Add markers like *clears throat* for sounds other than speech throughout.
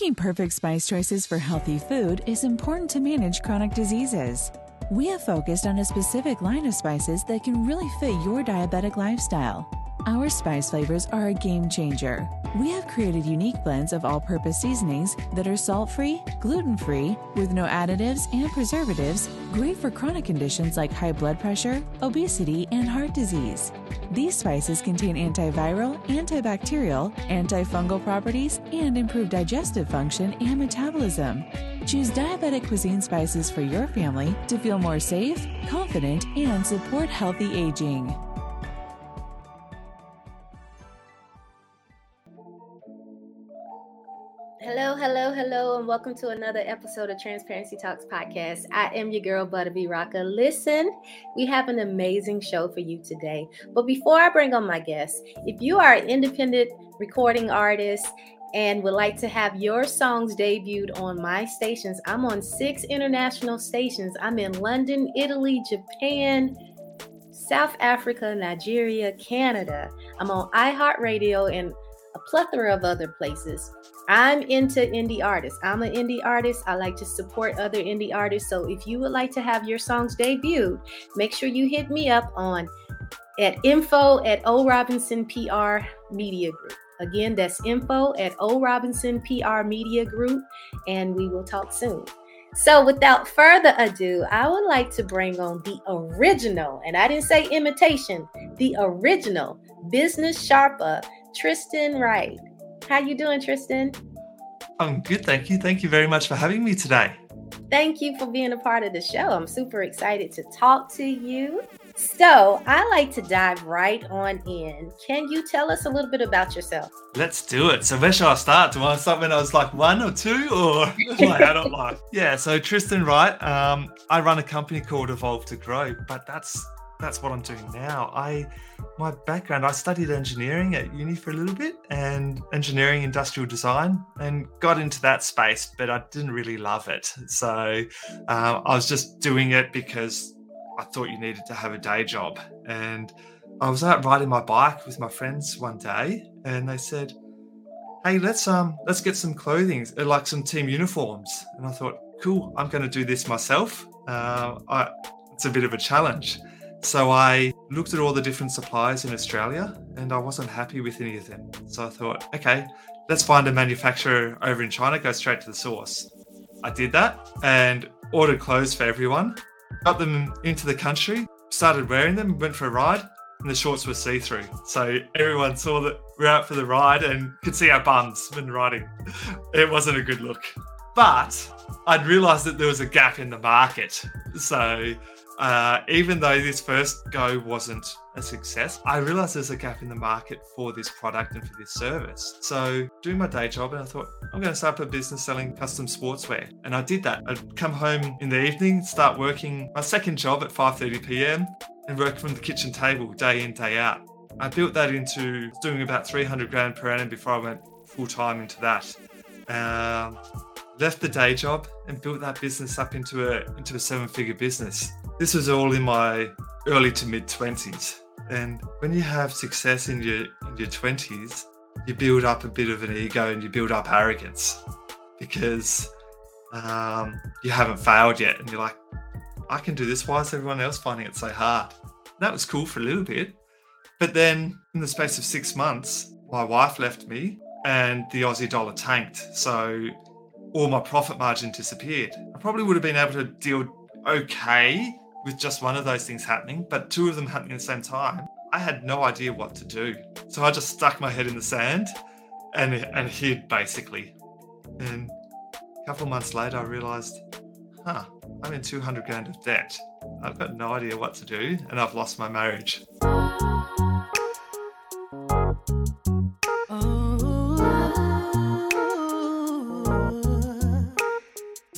Making perfect spice choices for healthy food is important to manage chronic diseases. We have focused on a specific line of spices that can really fit your diabetic lifestyle. Our spice flavors are a game changer. We have created unique blends of all purpose seasonings that are salt free, gluten free, with no additives and preservatives, great for chronic conditions like high blood pressure, obesity, and heart disease. These spices contain antiviral, antibacterial, antifungal properties, and improve digestive function and metabolism. Choose diabetic cuisine spices for your family to feel more safe, confident, and support healthy aging. Hello, hello, hello, and welcome to another episode of Transparency Talks Podcast. I am your girl, Butta B Rocka. Listen, we have an amazing show for you today. But before I bring on my guests, if you are an independent recording artist and would like to have your songs debuted on my stations, I'm on six international stations. I'm in London, Italy, Japan, South Africa, Nigeria, Canada. I'm on iHeartRadio and plethora of other places. I'm into indie artists. I'm an indie artist. I like to support other indie artists. So if you would like to have your songs debuted, make sure you hit me up on at info at O Robinson PR Media Group. Again, that's info at O Robinson PR Media Group, and we will talk soon. So, without further ado, I would like to bring on the original, and I didn't say imitation, the original business Sherpa, Tristan Wright. How you doing, Tristan? I'm good, thank you. Thank you very much for having me today. Thank you for being a part of the show. I'm super excited to talk to you. So, I like to dive right on in. Can you tell us a little bit about yourself? Let's do it. So where shall I start? Do I start when I was like one or two or my adult life? Yeah, so Tristan Wright, um, I run a company called Evolve to Grow, but that's that's what I'm doing now. I my background, I studied engineering at uni for a little bit and engineering industrial design and got into that space, but I didn't really love it. So uh, I was just doing it because I thought you needed to have a day job. And I was out riding my bike with my friends one day and they said, Hey, let's um let's get some clothing, uh, like some team uniforms. And I thought, cool, I'm gonna do this myself. Uh, I, it's a bit of a challenge. So I looked at all the different suppliers in Australia and I wasn't happy with any of them. So I thought, okay, let's find a manufacturer over in China, go straight to the source. I did that and ordered clothes for everyone, got them into the country, started wearing them, went for a ride, and the shorts were see through. So everyone saw that we're out for the ride and could see our bums when riding. *laughs* It wasn't a good look. But I'd realized that there was a gap in the market. So uh, even though this first go wasn't a success, I realized there's a gap in the market for this product and for this service. So, doing my day job, and I thought, I'm going to start up a business selling custom sportswear. And I did that. I'd come home in the evening, start working my second job at 5:30 p.m. and work from the kitchen table day in, day out. I built that into doing about 300 grand per annum before I went full time into that. Um, left the day job and built that business up into a into a seven figure business. This was all in my early to mid 20s. And when you have success in your in your 20s, you build up a bit of an ego and you build up arrogance because um, you haven't failed yet. And you're like, I can do this. Why is everyone else finding it so hard? That was cool for a little bit. But then in the space of six months, my wife left me and the Aussie dollar tanked. So all my profit margin disappeared. I probably would have been able to deal okay with just one of those things happening, but two of them happening at the same time, I had no idea what to do. So I just stuck my head in the sand and and hid basically. And a couple months later, I realized, huh, I'm in 200 grand of debt. I've got no idea what to do, and I've lost my marriage. Oh,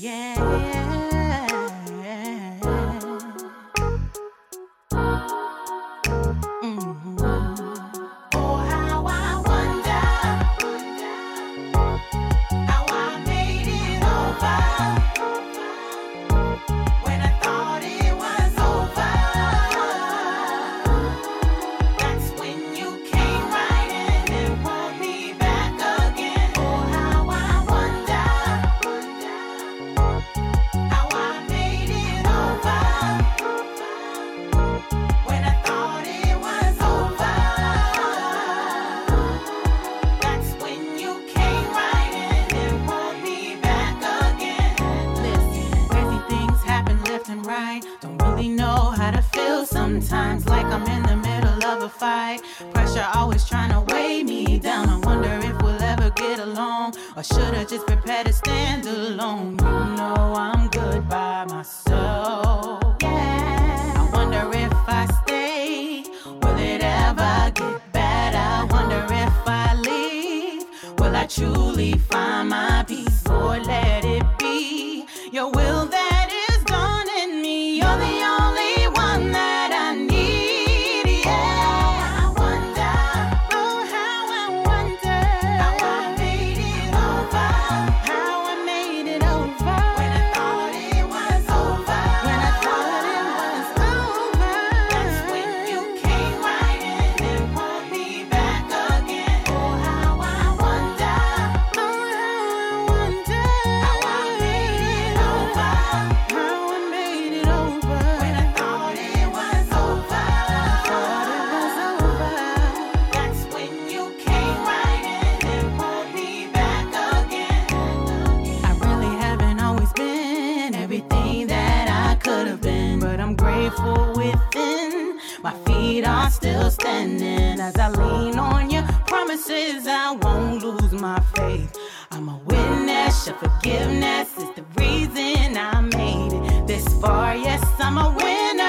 Listen, still standing as I lean on your promises. I won't lose my faith. I'm a witness, your forgiveness is the reason I made it this far. Yes, I'm a winner.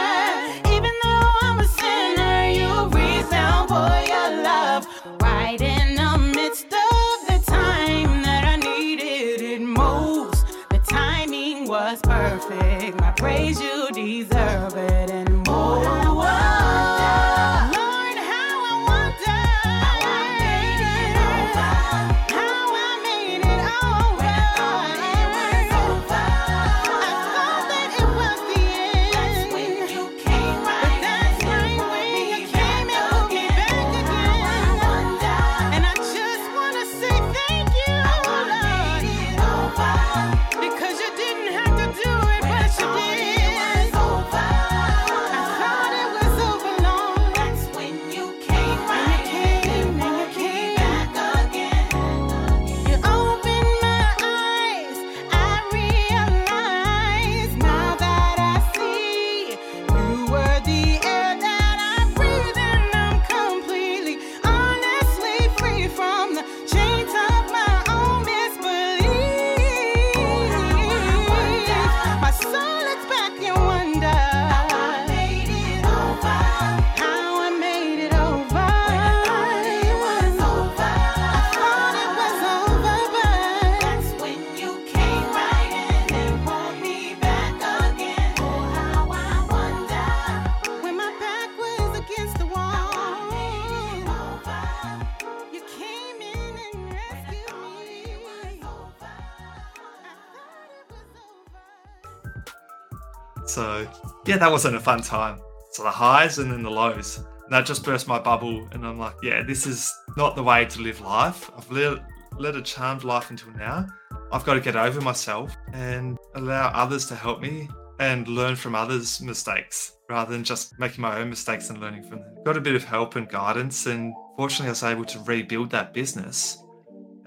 So yeah, that wasn't a fun time. So the highs and then the lows. And that just burst my bubble, and I'm like, yeah, this is not the way to live life. I've led, led a charmed life until now. I've got to get over myself and allow others to help me and learn from others' mistakes rather than just making my own mistakes and learning from them. Got a bit of help and guidance, and fortunately, I was able to rebuild that business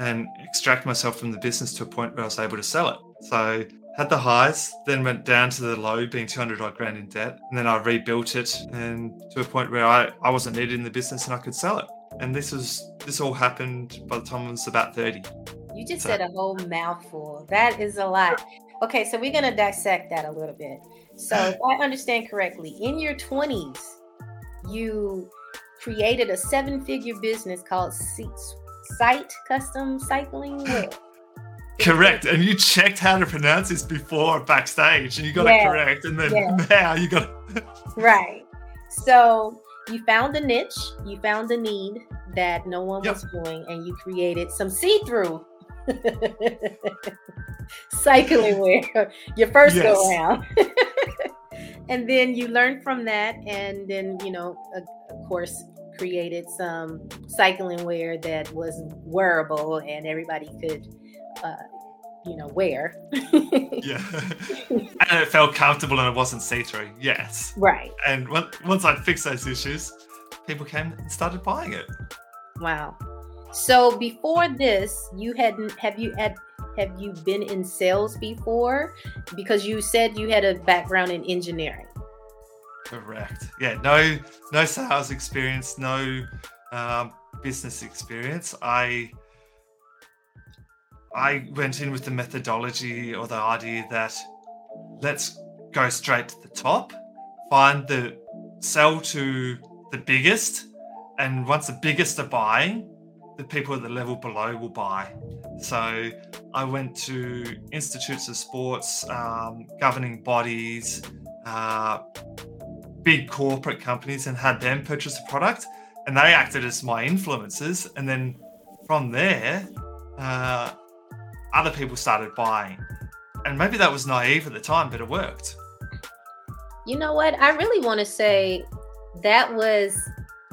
and extract myself from the business to a point where I was able to sell it. So had the highs, then went down to the low, being 200 odd grand in debt. And then I rebuilt it and to a point where I, I wasn't needed in the business and I could sell it. And this was this all happened by the time I was about 30. You just So- said a whole mouthful. That is a lot. Okay, so we're gonna dissect that a little bit. So uh-huh. if I understand correctly, in your 20s, you created a seven-figure business called Site Custom Cycling. Wear. Correct. And you checked how to pronounce this before backstage and you got Yeah. it correct. And then Yeah. *laughs* now you got it. Right. So you found a niche, you found a need that no one Yep. was doing, and you created some see-through *laughs* cycling wear your first go around. *laughs* and then you learned from that, and then you know, of course, created some cycling wear that was wearable and everybody could, uh, you know, where. Yeah. *laughs* and it felt comfortable and it wasn't see through. Yes. right. And once I'd fixed those issues, people came and started buying it. Wow. So before this, you hadn't have you had have you been in sales before? Because you said you had a background in engineering. Correct. Yeah. No. No sales experience. No um, business experience. I. I went in with the methodology or the idea that let's go straight to the top, find the sell to the biggest, and once the biggest are buying, the people at the level below will buy. So I went to institutes of sports, um, governing bodies, uh, big corporate companies, and had them purchase a product, and they acted as my influencers. And then from there, uh, other people started buying. And maybe that was naive at the time, but it worked. You know what? I really want to say that was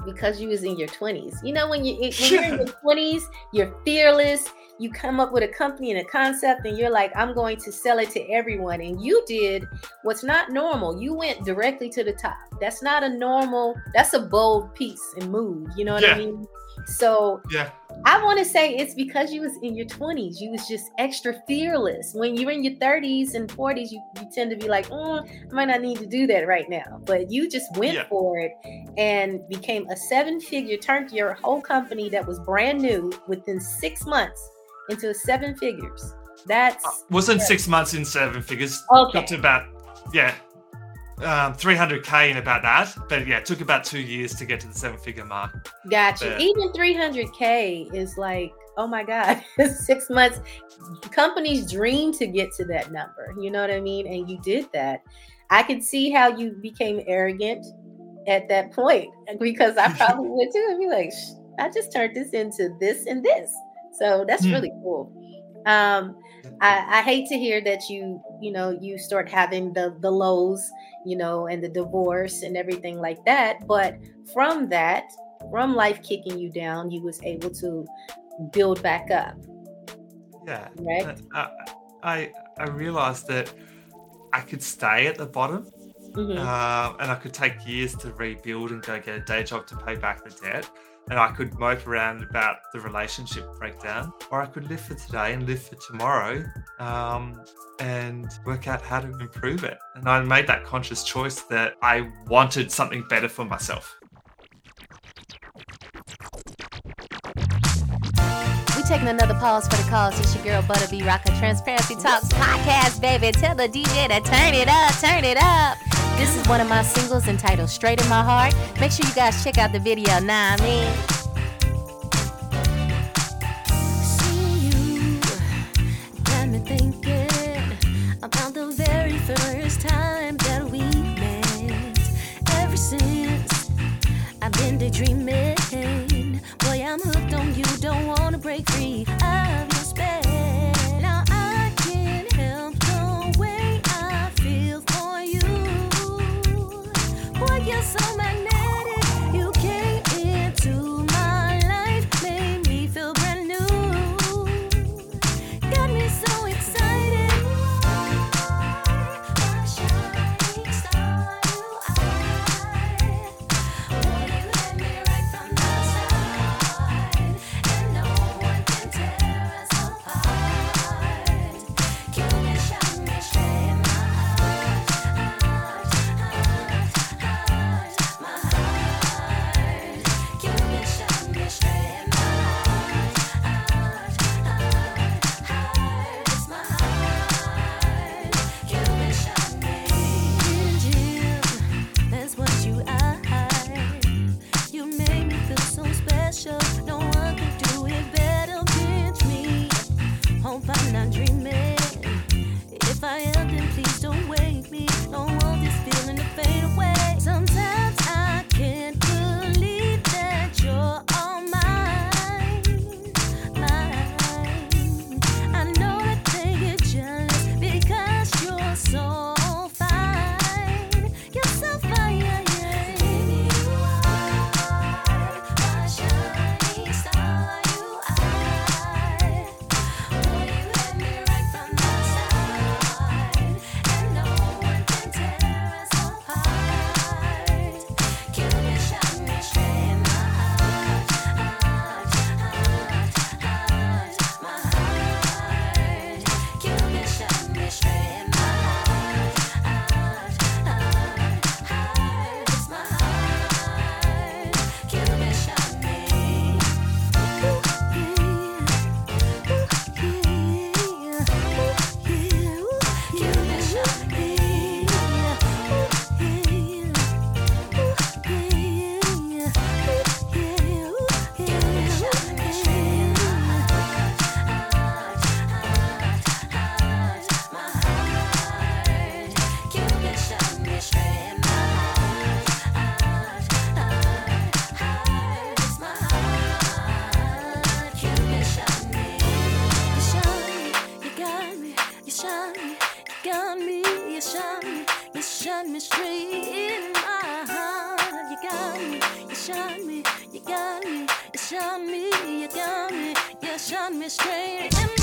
because you was in your 20s. You know when you when you're in your *laughs* 20s, you're fearless. You come up with a company and a concept and you're like, I'm going to sell it to everyone. And you did what's not normal. You went directly to the top. That's not a normal, that's a bold piece and move. You know what Yeah. I mean? So Yeah. I want to say it's because you was in your 20s. You was just extra fearless. When you're in your 30s and 40s, you, you tend to be like, mm, I might not need to do that right now. But you just went Yeah. for it and became a seven figure, turned your whole company that was brand new within six months into a seven figures. That's Uh, wasn't six months in seven figures. Okay. Got to about, yeah, um, 300K in about that. But yeah, it took about two years to get to the seven figure mark. Gotcha. Yeah. Even 300K is like, oh my God, *laughs* six months. Companies dream to get to that number. You know what I mean? And you did that. I could see how you became arrogant at that point because I probably *laughs* would too. I'd be like, "Sh- I just turned this into this and this. So that's Hmm. really cool. Um, I, I hate to hear that you, you know, you start having the the lows, you know, and the divorce and everything like that. But from that, from life kicking you down, you was able to build back up, Yeah. right? Uh, I, I realized that I could stay at the bottom Mhm. um, and I could take years to rebuild and go get a day job to pay back the debt. And I could mope around about the relationship breakdown, or I could live for today and live for tomorrow um, and work out how to improve it. And I made that conscious choice that I wanted something better for myself. We taking another pause for the cause. It's your girl Butta B Rocka Transparency Talks podcast, baby. Tell the DJ to turn it up, turn it up. This is one of my singles entitled Straight in My Heart. Make sure you guys check out the video. Nah, I mean. You me straight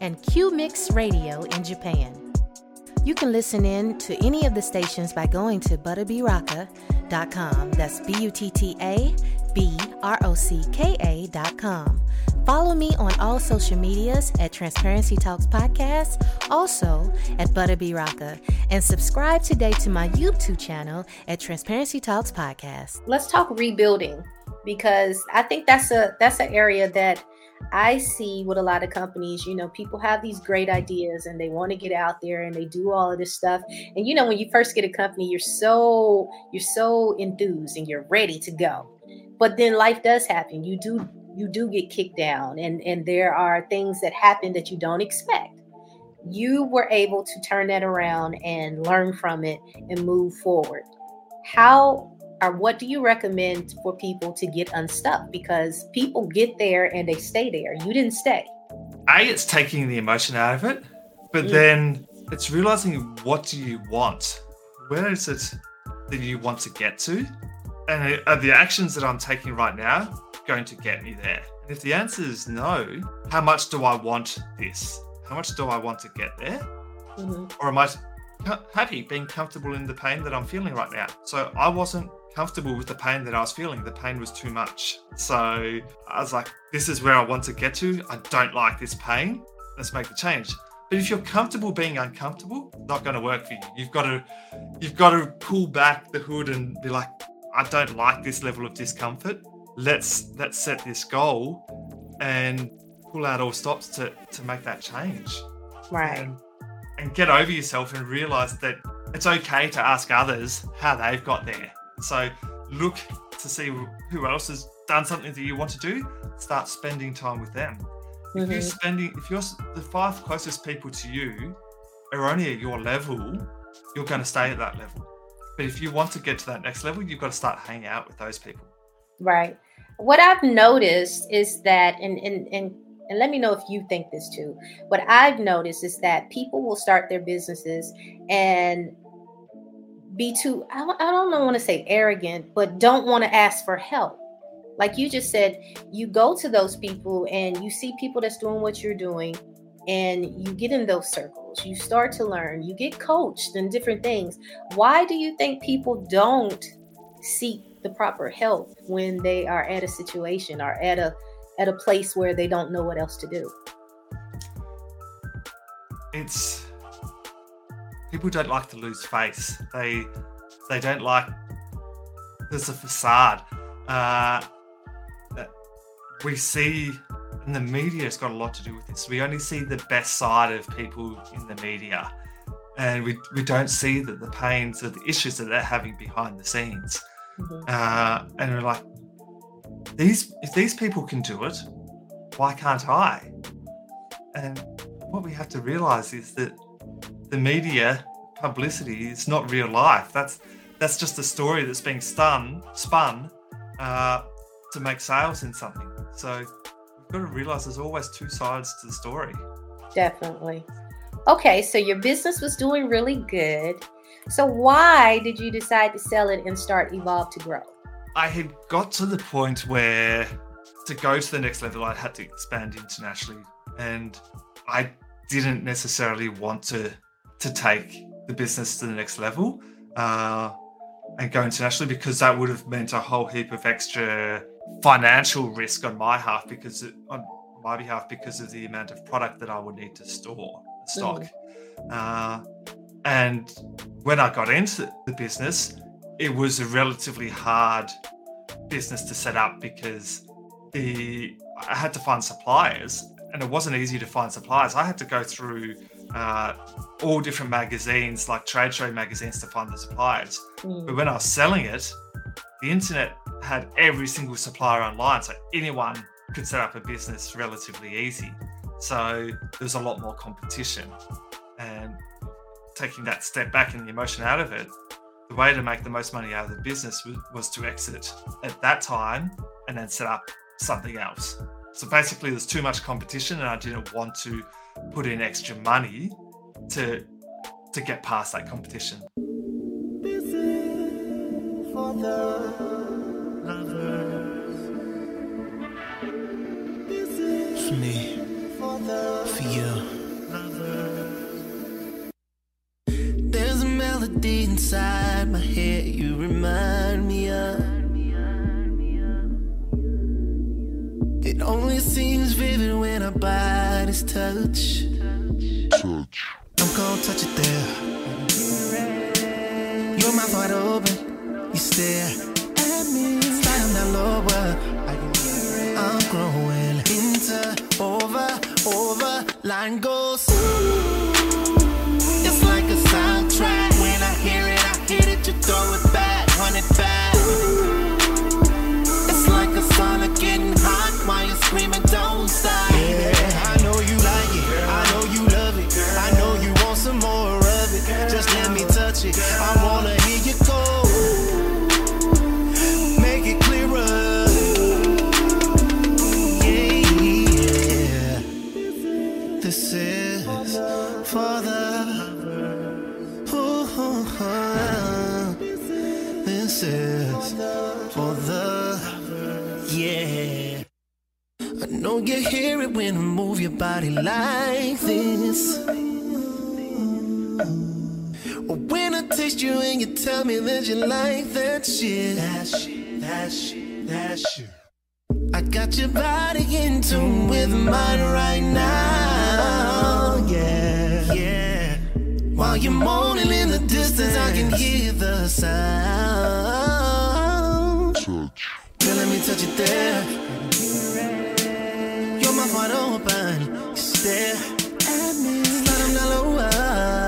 and Q Mix Radio in Japan. You can listen in to any of the stations by going to buttabrocka.com. That's B U T T A B R O C K A.com. Follow me on all social medias at Transparency Talks Podcast, also at Butta B Rocka, and subscribe today to my YouTube channel at Transparency Talks Podcast. Let's talk rebuilding because I think that's a that's an area that I see with a lot of companies, you know, people have these great ideas and they want to get out there and they do all of this stuff. And you know, when you first get a company, you're so you're so enthused and you're ready to go. But then life does happen. You do you do get kicked down and and there are things that happen that you don't expect. You were able to turn that around and learn from it and move forward. How or what do you recommend for people to get unstuck? Because people get there and they stay there. You didn't stay. A, it's taking the emotion out of it, but Mm. then it's realizing what do you want? Where is it that you want to get to? And are the actions that I'm taking right now going to get me there? And if the answer is no, how much do I want this? How much do I want to get there? Mhm. Or am I happy being comfortable in the pain that I'm feeling right now? So I wasn't comfortable with the pain that I was feeling. The pain was too much. So I was like, this is where I want to get to. I don't like this pain. Let's make the change. But if you're comfortable being uncomfortable, not going to work for you. You've got to you've got to pull back the hood and be like, I don't like this level of discomfort. Let's let's set this goal and pull out all stops to to make that change Right. and, and get over yourself and realize that it's okay to ask others how they've got there. So look to see who else has done something that you want to do. Start spending time with them. If you're Mhm. spending, if you're the five closest people to you are only at your level, you're going to stay at that level. But if you want to get to that next level, you've got to start hanging out with those people. Right. What I've noticed is that, and and and and let me know if you think this too. What I've noticed is that people will start their businesses and be too, I don't, I don't want to say arrogant, but don't want to ask for help. Like you just said, you go to those people and you see people that's doing what you're doing, and you get in those circles. You start to learn, you get coached and different things. Why do you think people don't seek the proper help when they are at a situation or at a at a place where they don't know what else to do? it's people don't like to lose face. They they don't like there's a facade. Uh, that we see, and the media's got a lot to do with this. We only see the best side of people in the media, and we, we don't see that the pains or the issues that they're having behind the scenes. Mhm. Uh, and we're like, these if these people can do it, why can't I? And what we have to realize is that the media publicity is not real life. That's that's just a story that's being spun spun uh, to make sales in something. So we've got to realize there's always two sides to the story. Definitely. Okay, so your business was doing really good. So why did you decide to sell it and start Evolve to Grow? I had got to the point where to go to the next level, I had to expand internationally, and I didn't necessarily want to to take the business to the next level uh, and go internationally because that would have meant a whole heap of extra financial risk on my half because it, on my behalf because of the amount of product that I would need to store stock. Uh, and when I got into the business, it was a relatively hard business to set up because the I had to find suppliers, and it wasn't easy to find suppliers. I had to go through uh, all different magazines, like trade show magazines, to find the suppliers. Mm. But when I was selling it, the internet had every single supplier online, so anyone could set up a business relatively easy. So there was a lot more competition, and taking that step back and the emotion out of it, the way to make the most money out of the business was, was to exit at that time and then set up something else. So basically, there's too much competition, and I didn't want to put in extra money to to get past that competition. For me, for you. There's a melody inside my head you remind me of. It only seems vivid when our bodies touch. I'm gonna touch it there. Your mouth wide open, you stare at me. Slide down lower. I'm growing into over, over. Line goes. Move your body like this. When I taste you and you tell me that you like that shit. That shit, that shit, that shit. I got your body in tune with mine right now. Yeah, yeah. While you're moaning in the distance, I can hear the sound. Girl, let me touch it there. Wide open, stare at me. Slide down lower.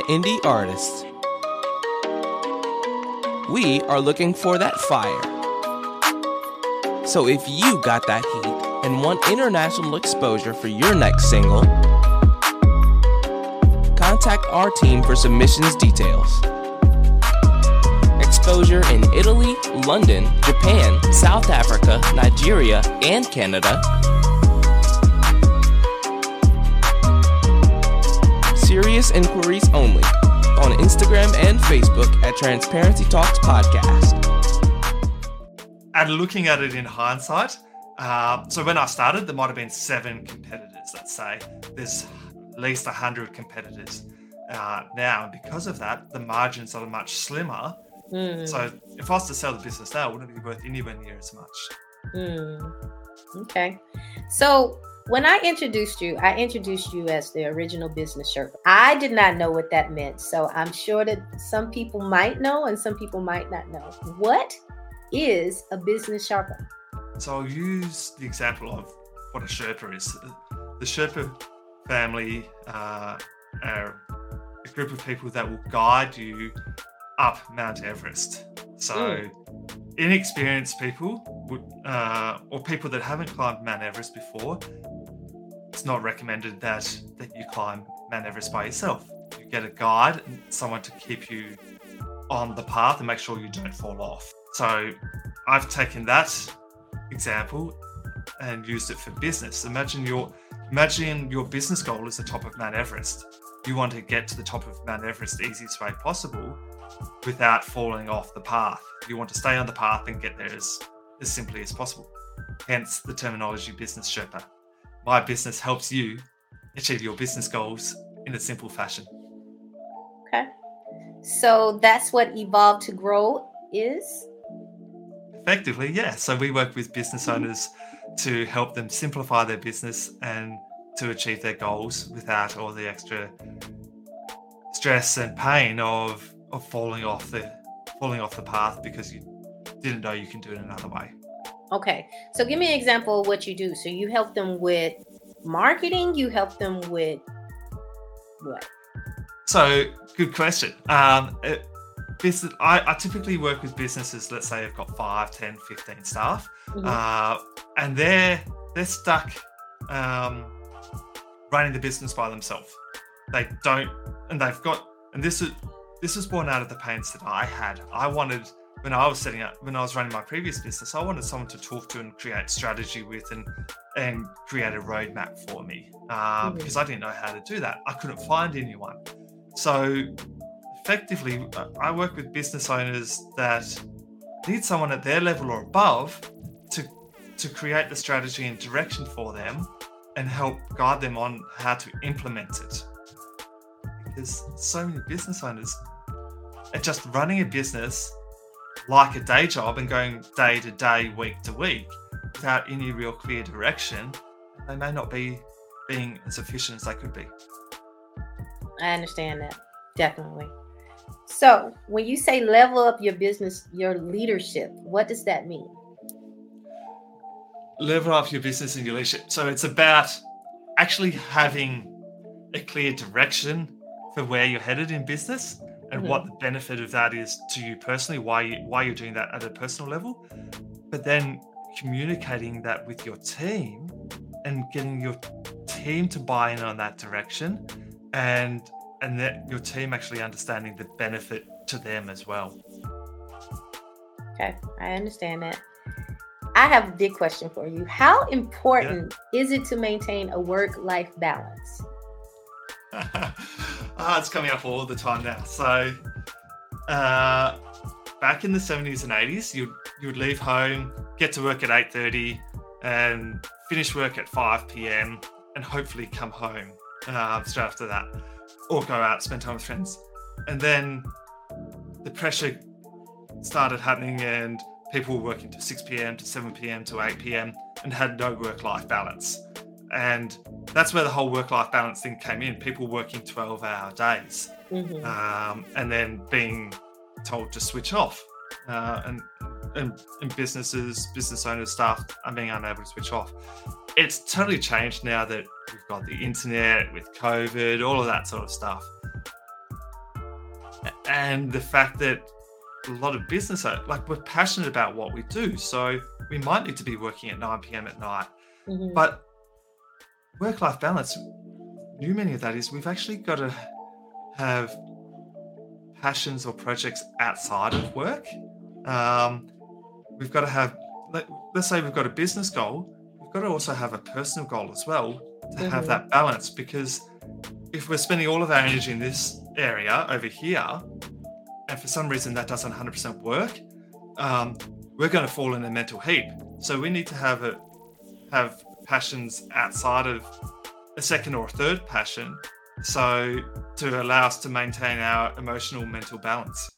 My indie artists. We are looking for that fire. So if you got that heat and want international exposure for your next single, contact our team for submissions details. Exposure in Italy, London, Japan, South Africa, Nigeria, and Canada. Serious inquiries only on Instagram and Facebook at Transparency Talks Podcast. And looking at it in hindsight, uh, so when I started, there might have been seven competitors, let's say. There's at least 100 competitors uh, now. And because of that, the margins are much slimmer. Mm, So if I was to sell the business now, it wouldn't be worth anywhere near as much. mm. Okay. So when I introduced you, I introduced you as the original business Sherpa. I did not know what that meant. So I'm sure that some people might know and some people might not know. What is a business Sherpa? So I'll use the example of what a Sherpa is. The Sherpa family uh, are a group of people that will guide you up Mount Everest. So inexperienced people would, uh, or people that haven't climbed Mount Everest before, it's not recommended that that you climb Mount Everest by yourself. You get a guide, and someone to keep you on the path and make sure you don't fall off. So I've taken that example and used it for business. Imagine your imagine your business goal is the top of Mount Everest. You want to get to the top of Mount Everest the easiest way possible without falling off the path. You want to stay on the path and get there as, as simply as possible. Hence the terminology business Sherpa. My business helps you achieve your business goals in a simple fashion. Okay. So that's what Evolve to Grow is. Effectively, yeah. So we work with business owners to help them simplify their business and to achieve their goals without all the extra stress and pain of of falling off the falling off the path because you didn't know you can do it another way. Okay. So give me an example of what you do. So you help them with marketing, you help them with what? So, good question. Um, it, business, I, I typically work with businesses, let's say they've got 5, 10, 15 staff, Mhm. uh, and they're, they're stuck um, running the business by themselves. They don't, and they've got, and this is, this was born out of the pains that I had. I wanted, when I was setting up, when I was running my previous business, I wanted someone to talk to and create strategy with and, and create a roadmap for me uh, Mhm. because I didn't know how to do that. I couldn't find anyone. So effectively, I work with business owners that need someone at their level or above to to create the strategy and direction for them and help guide them on how to implement it. Because so many business owners are just running a business like a day job and going day to day, week to week without any real clear direction. They may not be being as efficient as they could be. I understand that. Definitely. So when you say level up your business, your leadership, what does that mean? level up your business and your leadership. So it's about actually having a clear direction for where you're headed in business and Mhm. what the benefit of that is to you personally, why you, why you're doing that at a personal level, but then communicating that with your team and getting your team to buy in on that direction and and that your team actually understanding the benefit to them as well. Okay, I understand that. I have a big question for you. How important is it to maintain a work life balance? *laughs* ah, it's coming up all the time now. So, uh, back in the 70s and 80s, you'd, you'd leave home, get to work at 8.30 and finish work at 5 p.m. and hopefully come home uh, straight after that or go out, spend time with friends. And then the pressure started happening and people were working to 6 p.m. to 7 p.m. to 8 p.m. and had no work-life balance. And that's where the whole work life balance thing came in people working 12 hour days mm-hmm. um, and then being told to switch off. Uh, and, and, and businesses, business owners, staff are being unable to switch off. It's totally changed now that we've got the internet with COVID, all of that sort of stuff. And the fact that a lot of business like we're passionate about what we do so we might need to be working at 9 p.m at night mm-hmm. but work life balance, new many of that is we've actually got to have passions or projects outside of work. Um, we've got to have, let, us say we've got a business goal, we've got to also have a personal goal as well to mm-hmm. have that balance because if we're spending all of our energy in this area over here, and for some reason that doesn't 100% work, um, we're going to fall in a mental heap. So we need to have a have passions outside of a second or a third passion. So, to allow us to maintain our emotional mental balance.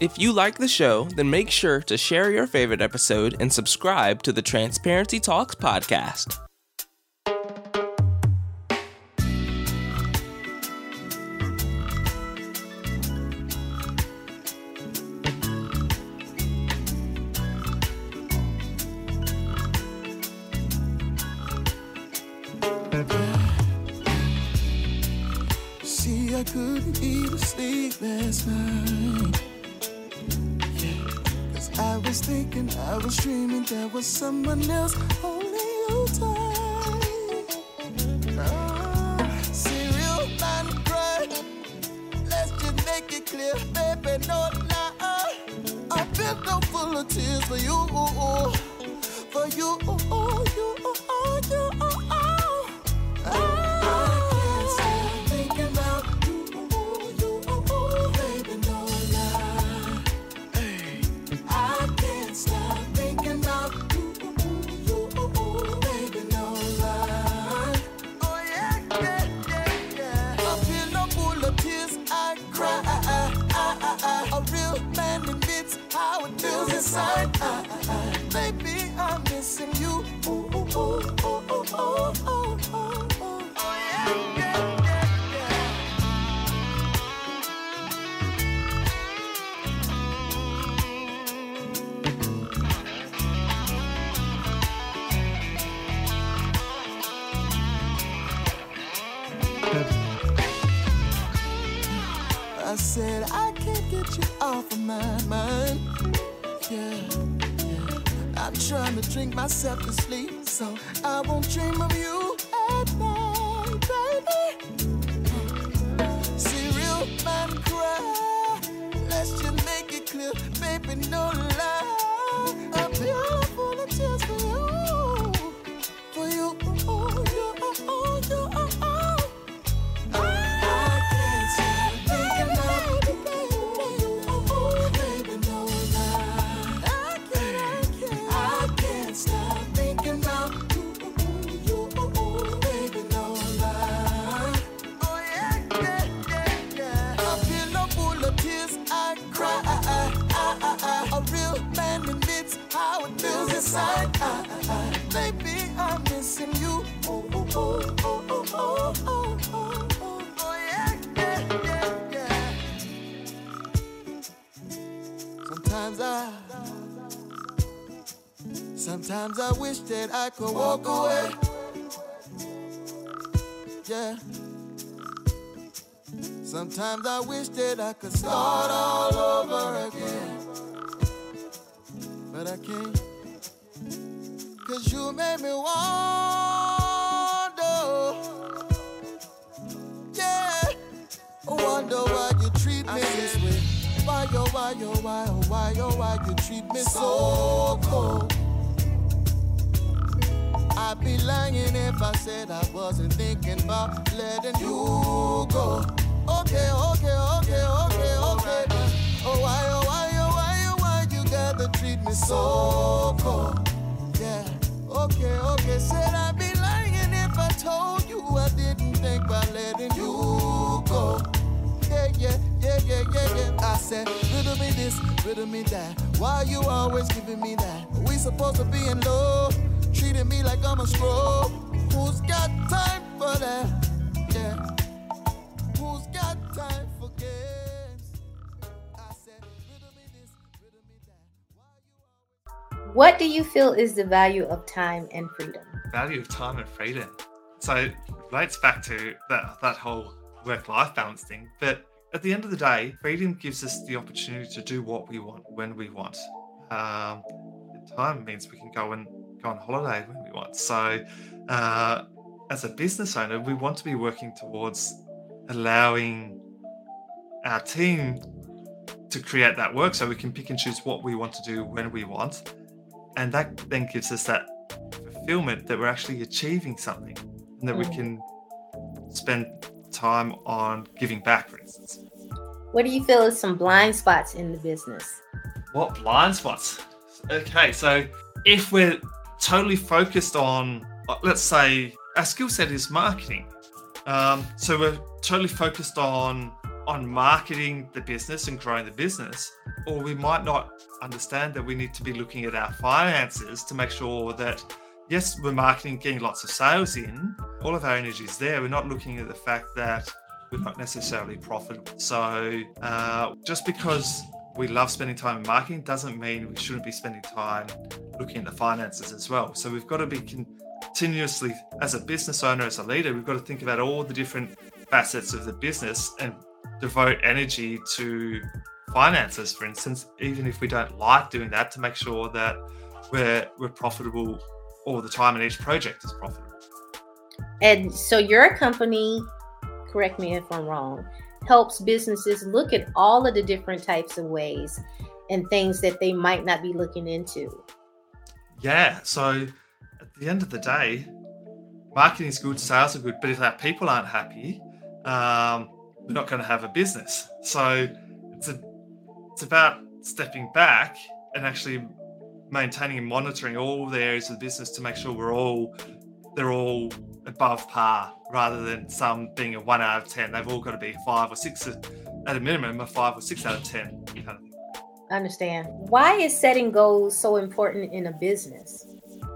If you like the show, then make sure to share your favorite episode and subscribe to the Transparency Talks podcast. someone else. Myself to sleep, so I won't dream of you at night, baby. See real man cry. Let's just make it clear, baby, no lie. Feels inside. Ah, ah, ah. Baby, I'm missing you. Oh, oh, oh, oh, oh, oh, oh, oh, oh. Sometimes I, sometimes I wish that I could walk away. Yeah. Sometimes I wish that I could start all over again. But I can't. Cause you made me wonder. Yeah. Wonder why you treat me this way. Why, oh, why, oh, why, oh, why, oh, why you treat me so cold. I'd be lying if I said I wasn't thinking about letting you go. Okay, okay, okay, okay, okay. Oh, why, oh, why, oh, why, oh, why you gotta treat me so cold? Yeah, okay, okay. Said I'd be lying if I told you I didn't think about letting you go. Yeah, yeah, yeah, yeah, yeah, yeah. I said, riddle me this, riddle me that. Why you always giving me that? We supposed to be in love, treating me like I'm a scroll. Who's got time for that? What do you feel is the value of time and freedom? value of time and freedom. So it relates back to that that whole work-life balance thing. But at the end of the day, freedom gives us the opportunity to do what we want when we want. Um, time means we can go and go on holiday when we want. So uh, as a business owner, we want to be working towards allowing our team to create that work so we can pick and choose what we want to do when we want. And that then gives us that fulfillment that we're actually achieving something and that we Mm. can spend time on giving back, for instance. What do you feel is some blind spots in the business? What blind spots? Okay, so if we're totally focused on, uh, let's say, our skill set is marketing, um, so we're totally focused on on marketing the business and growing the business, or we might not understand that we need to be looking at our finances to make sure that yes, we're marketing, getting lots of sales in, all of our energy is there. We're not looking at the fact that we're not necessarily profitable. So uh, just because we love spending time in marketing doesn't mean we shouldn't be spending time looking at the finances as well. So we've got to be continuously, as a business owner, as a leader, we've got to think about all the different facets of the business and devote energy to finances, for instance, even if we don't like doing that, to make sure that we're we're profitable all the time and each project is profitable. And so your company, correct me if I'm wrong, helps businesses look at all of the different types of ways and things that they might not be looking into. Yeah. So at the end of the day, marketing is good, sales are good, but if our people aren't happy, um, we're not going to have a business. So it's about stepping back and actually maintaining and monitoring all the areas of the business to make sure we're all they're all above par rather than some being a one out of ten. They've all got to be five or six at a minimum, a five or six out of ten kind of. I understand. Why is setting goals so important in a business?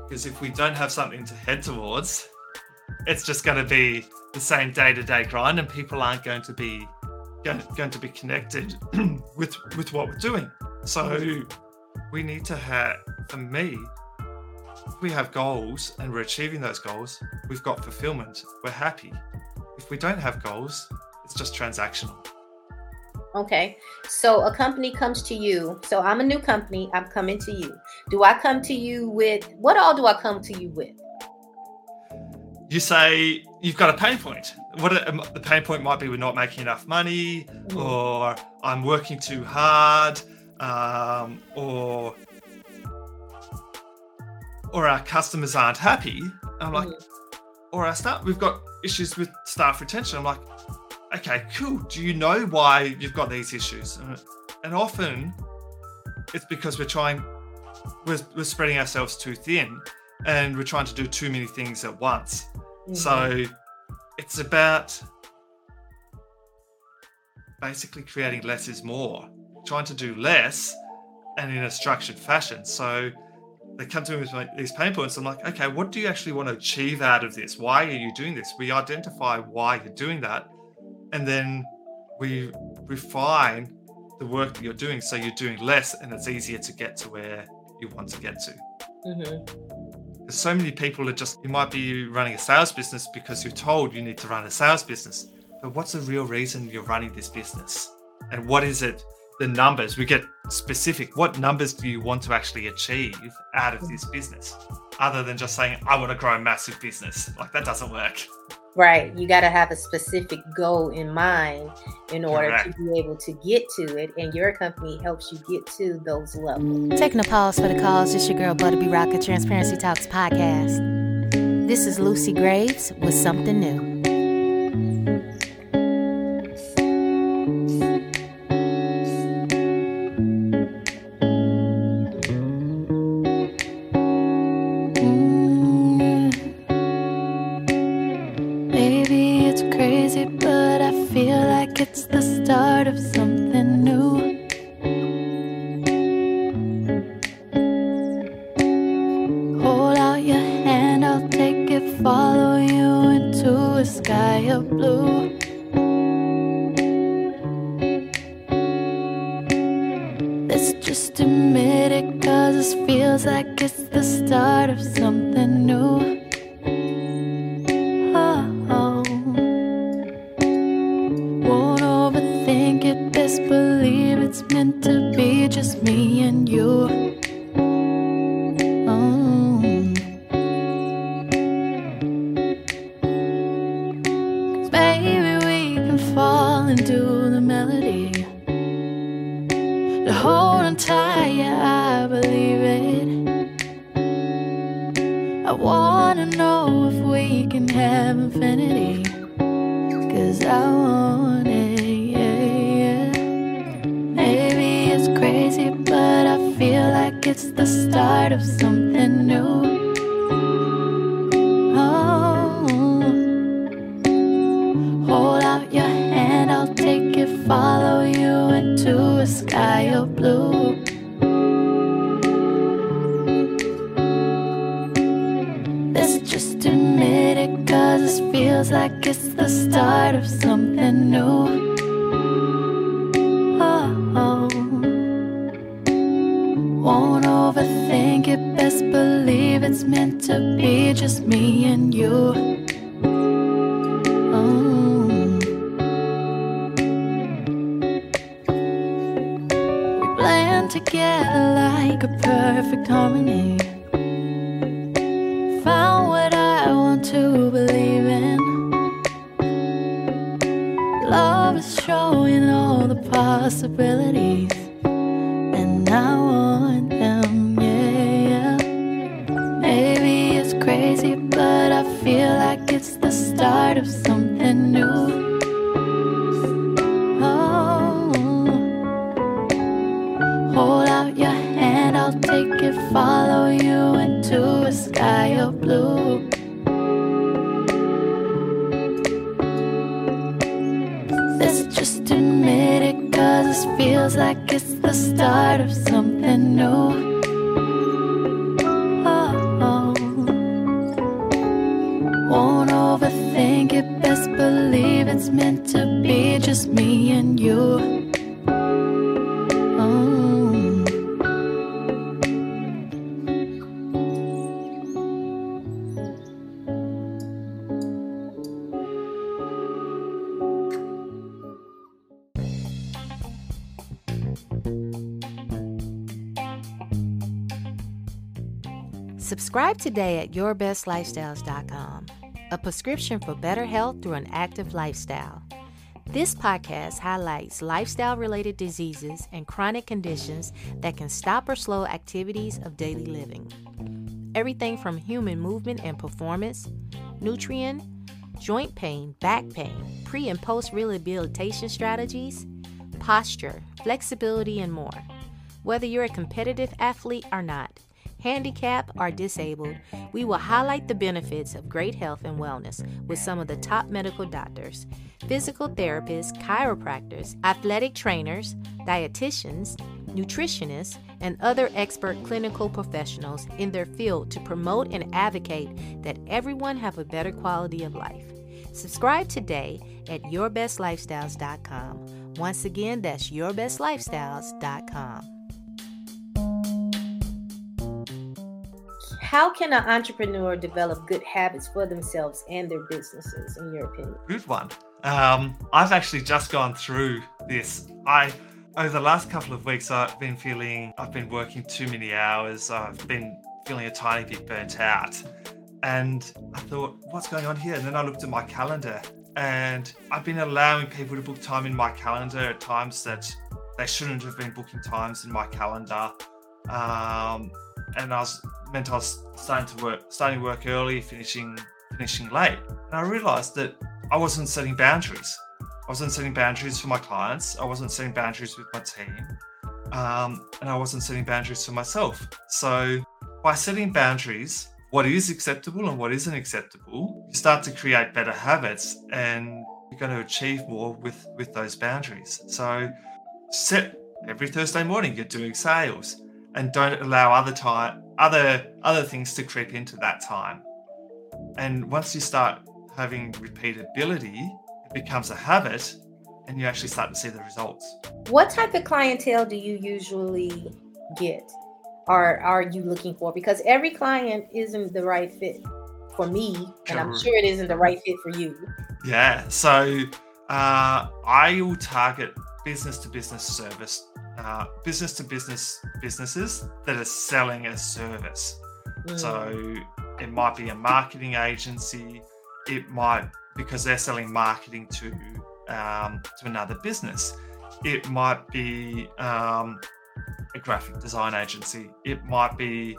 Because if we don't have something to head towards, it's just going to be the same day-to-day grind, and people aren't going to be going, going to be connected *clears throat* with with what we're doing. So we need to have, for me, we have goals and we're achieving those goals, we've got fulfillment. We're happy. If we don't have goals, it's just transactional. Okay. So a company comes to you. So I'm a new company. I'm coming to you. Do I come to you with what all do I come to you with? You say you've got a pain point. What a, um, the pain point might be we're not making enough money, or I'm working too hard, um, or or our customers aren't happy. I'm like, or our staff, we've got issues with staff retention. I'm like, okay, cool. Do you know why you've got these issues? And- And often it's because we're trying, we're, we're spreading ourselves too thin and we're trying to do too many things at once. So it's about basically creating less is more, trying to do less and in a structured fashion. So they come to me with these pain points. I'm like, okay, what do you actually want to achieve out of this? Why are you doing this? We identify why you're doing that, and then we refine the work that you're doing so you're doing less and it's easier to get to where you want to get to. Mm-hmm. So many people that just you might be running a sales business because you're told you need to run a sales business. But what's the real reason you're running this business? And what is it? The numbers. We get specific. What numbers do you want to actually achieve out of this business? Other than just saying, I want to grow a massive business. Like that doesn't work. Right. You got to have a specific goal in mind in order Correct. to be able to get to it. And your company helps you get to those levels. Taking a pause for the cause, it's your girl Butta B Rocka, Transparency Talks podcast. This is Lucy Graves with something new. Can fall into the melody. To hold tight, yeah, I believe it. I wanna know if we can have infinity. Cause I want it, yeah, yeah. Maybe it's crazy, but I feel like it's the start of something new. The start of something new. Oh, oh, won't overthink it, best believe it's meant to be just me and you. Start of something new. Oh, oh, won't overthink it, best believe it's meant to Subscribe today at yourbestlifestyles.com, a prescription for better health through an active lifestyle. This podcast highlights lifestyle related diseases and chronic conditions that can stop or slow activities of daily living. Everything from human movement and performance, nutrient, joint pain, back pain, pre and post rehabilitation strategies, posture, flexibility, and more. Whether you're a competitive athlete or not, handicapped, or disabled, we will highlight the benefits of great health and wellness with some of the top medical doctors, physical therapists, chiropractors, athletic trainers, dietitians, nutritionists, and other expert clinical professionals in their field to promote and advocate that everyone have a better quality of life. Subscribe today at yourbestlifestyles.com. Once again, that's yourbestlifestyles.com. How can an entrepreneur develop good habits for themselves and their businesses, in your opinion? Good one. Um, I've actually just gone through this. I over the last couple of weeks, I've been feeling I've been working too many hours. I've been feeling a tiny bit burnt out, and I thought, what's going on here? And then I looked at my calendar, and I've been allowing people to book time in my calendar at times that they shouldn't have been booking times in my calendar. Um, and I was I was starting to work, starting work early, finishing finishing late. And I realized that I wasn't setting boundaries. I wasn't setting boundaries for my clients. I wasn't setting boundaries with my team. Um, and I wasn't setting boundaries for myself. So by setting boundaries, what is acceptable and what isn't acceptable, you start to create better habits and you're going to achieve more with, with those boundaries. So set every Thursday morning, you're doing sales and don't allow other time other other things to creep into that time. And once you start having repeatability, it becomes a habit and you actually start to see the results. What type of clientele do you usually get or are you looking for? Because every client isn't the right fit for me, and I'm sure it isn't the right fit for you. Yeah. So uh, I will target business to business service uh, business to business businesses that are selling a service. Mm. So it might be a marketing agency. It might because they're selling marketing to um, to another business. It might be um, a graphic design agency. It might be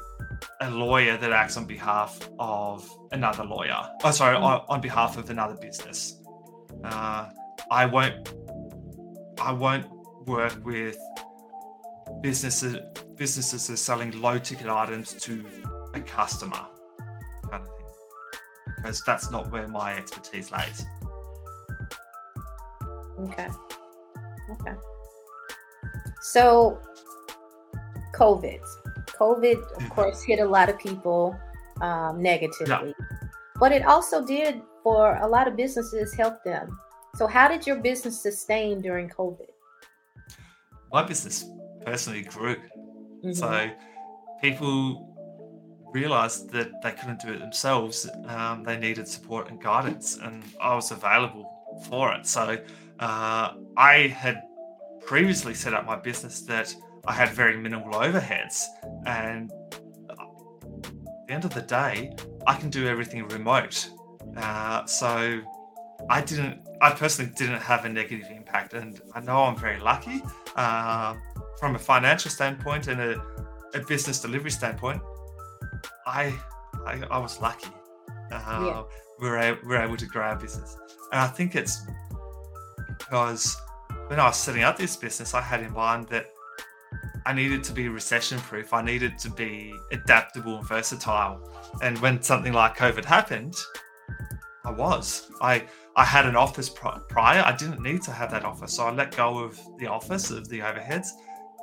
a lawyer that acts on behalf of another lawyer. Oh, sorry, on, on behalf of another business. Uh, I won't. I won't work with businesses businesses are selling low ticket items to a customer kind of thing because that's not where my expertise lies Okay. Okay. So, COVID. COVID, of Mhm. course, hit a lot of people um, negatively, but it also did for a lot of businesses help them. So, how did your business sustain during COVID? My business personally grew. Mhm. so people realized that they couldn't do it themselves um, they needed support and guidance and i was available for it. So uh, i had previously set up my business that i had very minimal overheads and at the end of the day i can do everything remote. Uh, so i didn't i personally didn't have a negative impact and i know i'm very lucky uh, from a financial standpoint and a, a business delivery standpoint, I, I I was lucky. Uh, Yeah. we were a- we were able to grow our business, and I think it's because when I was setting up this business, I had in mind that I needed to be recession proof. I needed to be adaptable and versatile. And when something like COVID happened, I was. I I had an office prior. I didn't need to have that office, so I let go of the office of the overheads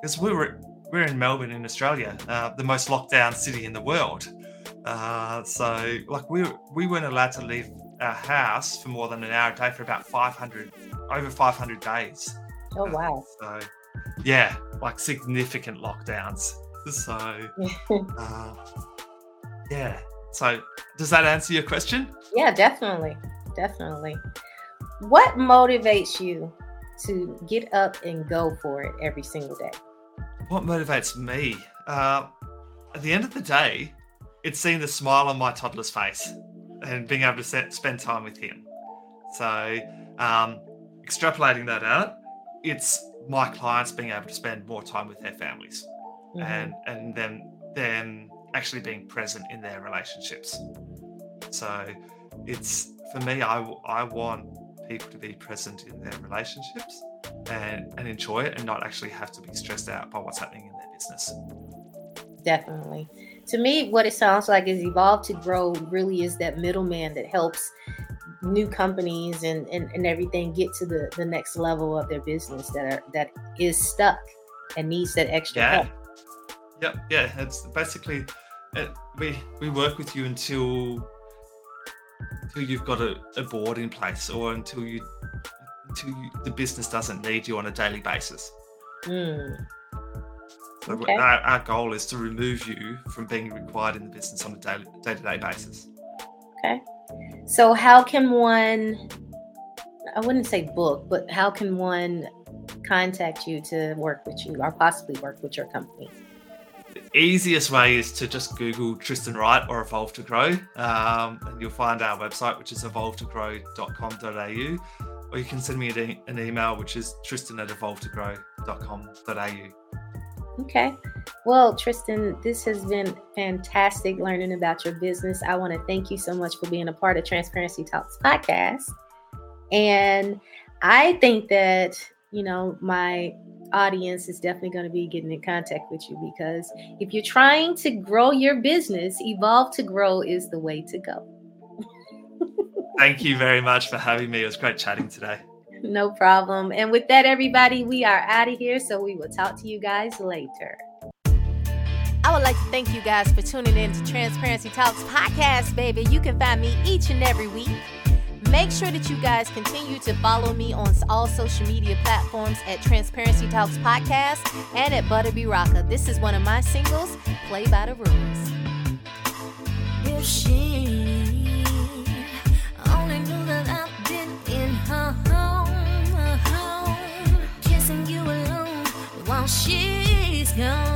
because we were we're in Melbourne in Australia, uh, the most locked down city in the world. Uh, so like we we weren't allowed to leave our house for more than an hour a day for about 500 over 500 days. Oh wow. So yeah, like significant lockdowns. So *laughs* uh, yeah. So does that answer your question? yeah, definitely. Definitely. What motivates you to get up and go for it every single day? What motivates me? Uh, at the end of the day, it's seeing the smile on my toddler's face and being able to set, spend time with him. So, um, extrapolating that out, it's my clients being able to spend more time with their families Mhm. and and then then actually being present in their relationships. So, it's for me. I I want people to be present in their relationships and and enjoy it and not actually have to be stressed out by what's happening in their business. Definitely. To me, what it sounds like is Evolve to Grow really is that middleman that helps new companies and, and, and everything get to the, the next level of their business that are that is stuck and needs that extra Yeah. help. Yep. Yeah. It's basically uh, we we work with you until until you've got a, a board in place or until you until you, the business doesn't need you on a daily basis. Mm, So Okay. our, our goal is to remove you from being required in the business on a daily day to day basis. okay. So how can one I wouldn't say book, but how can one contact you to work with you or possibly work with your company? Easiest way is to just Google Tristan Wright or Evolve to Grow, um, and you'll find our website, which is evolvetogrow.com.au, or you can send me an, an email, which is tristan at evolvetogrow.com.au. Okay. Well, Tristan, this has been fantastic learning about your business. I want to thank you so much for being a part of Transparency Talks podcast. And I think that, you know, my audience is definitely going to be getting in contact with you because if you're trying to grow your business, Evolve to Grow is the way to go. *laughs* Thank you very much for having me. It was great chatting today. No problem. And with that, everybody, we are out of here. So we will talk to you guys later. I would like to thank you guys for tuning in to Transparency Talks podcast, baby. You can find me each and every week. Make sure that you guys continue to follow me on all social media platforms at Transparency Talks podcast and at Butta B Rocka. This is one of my singles, Play by the Rules. If she only knew that I've been in her home, her home, kissing you alone while she's gone.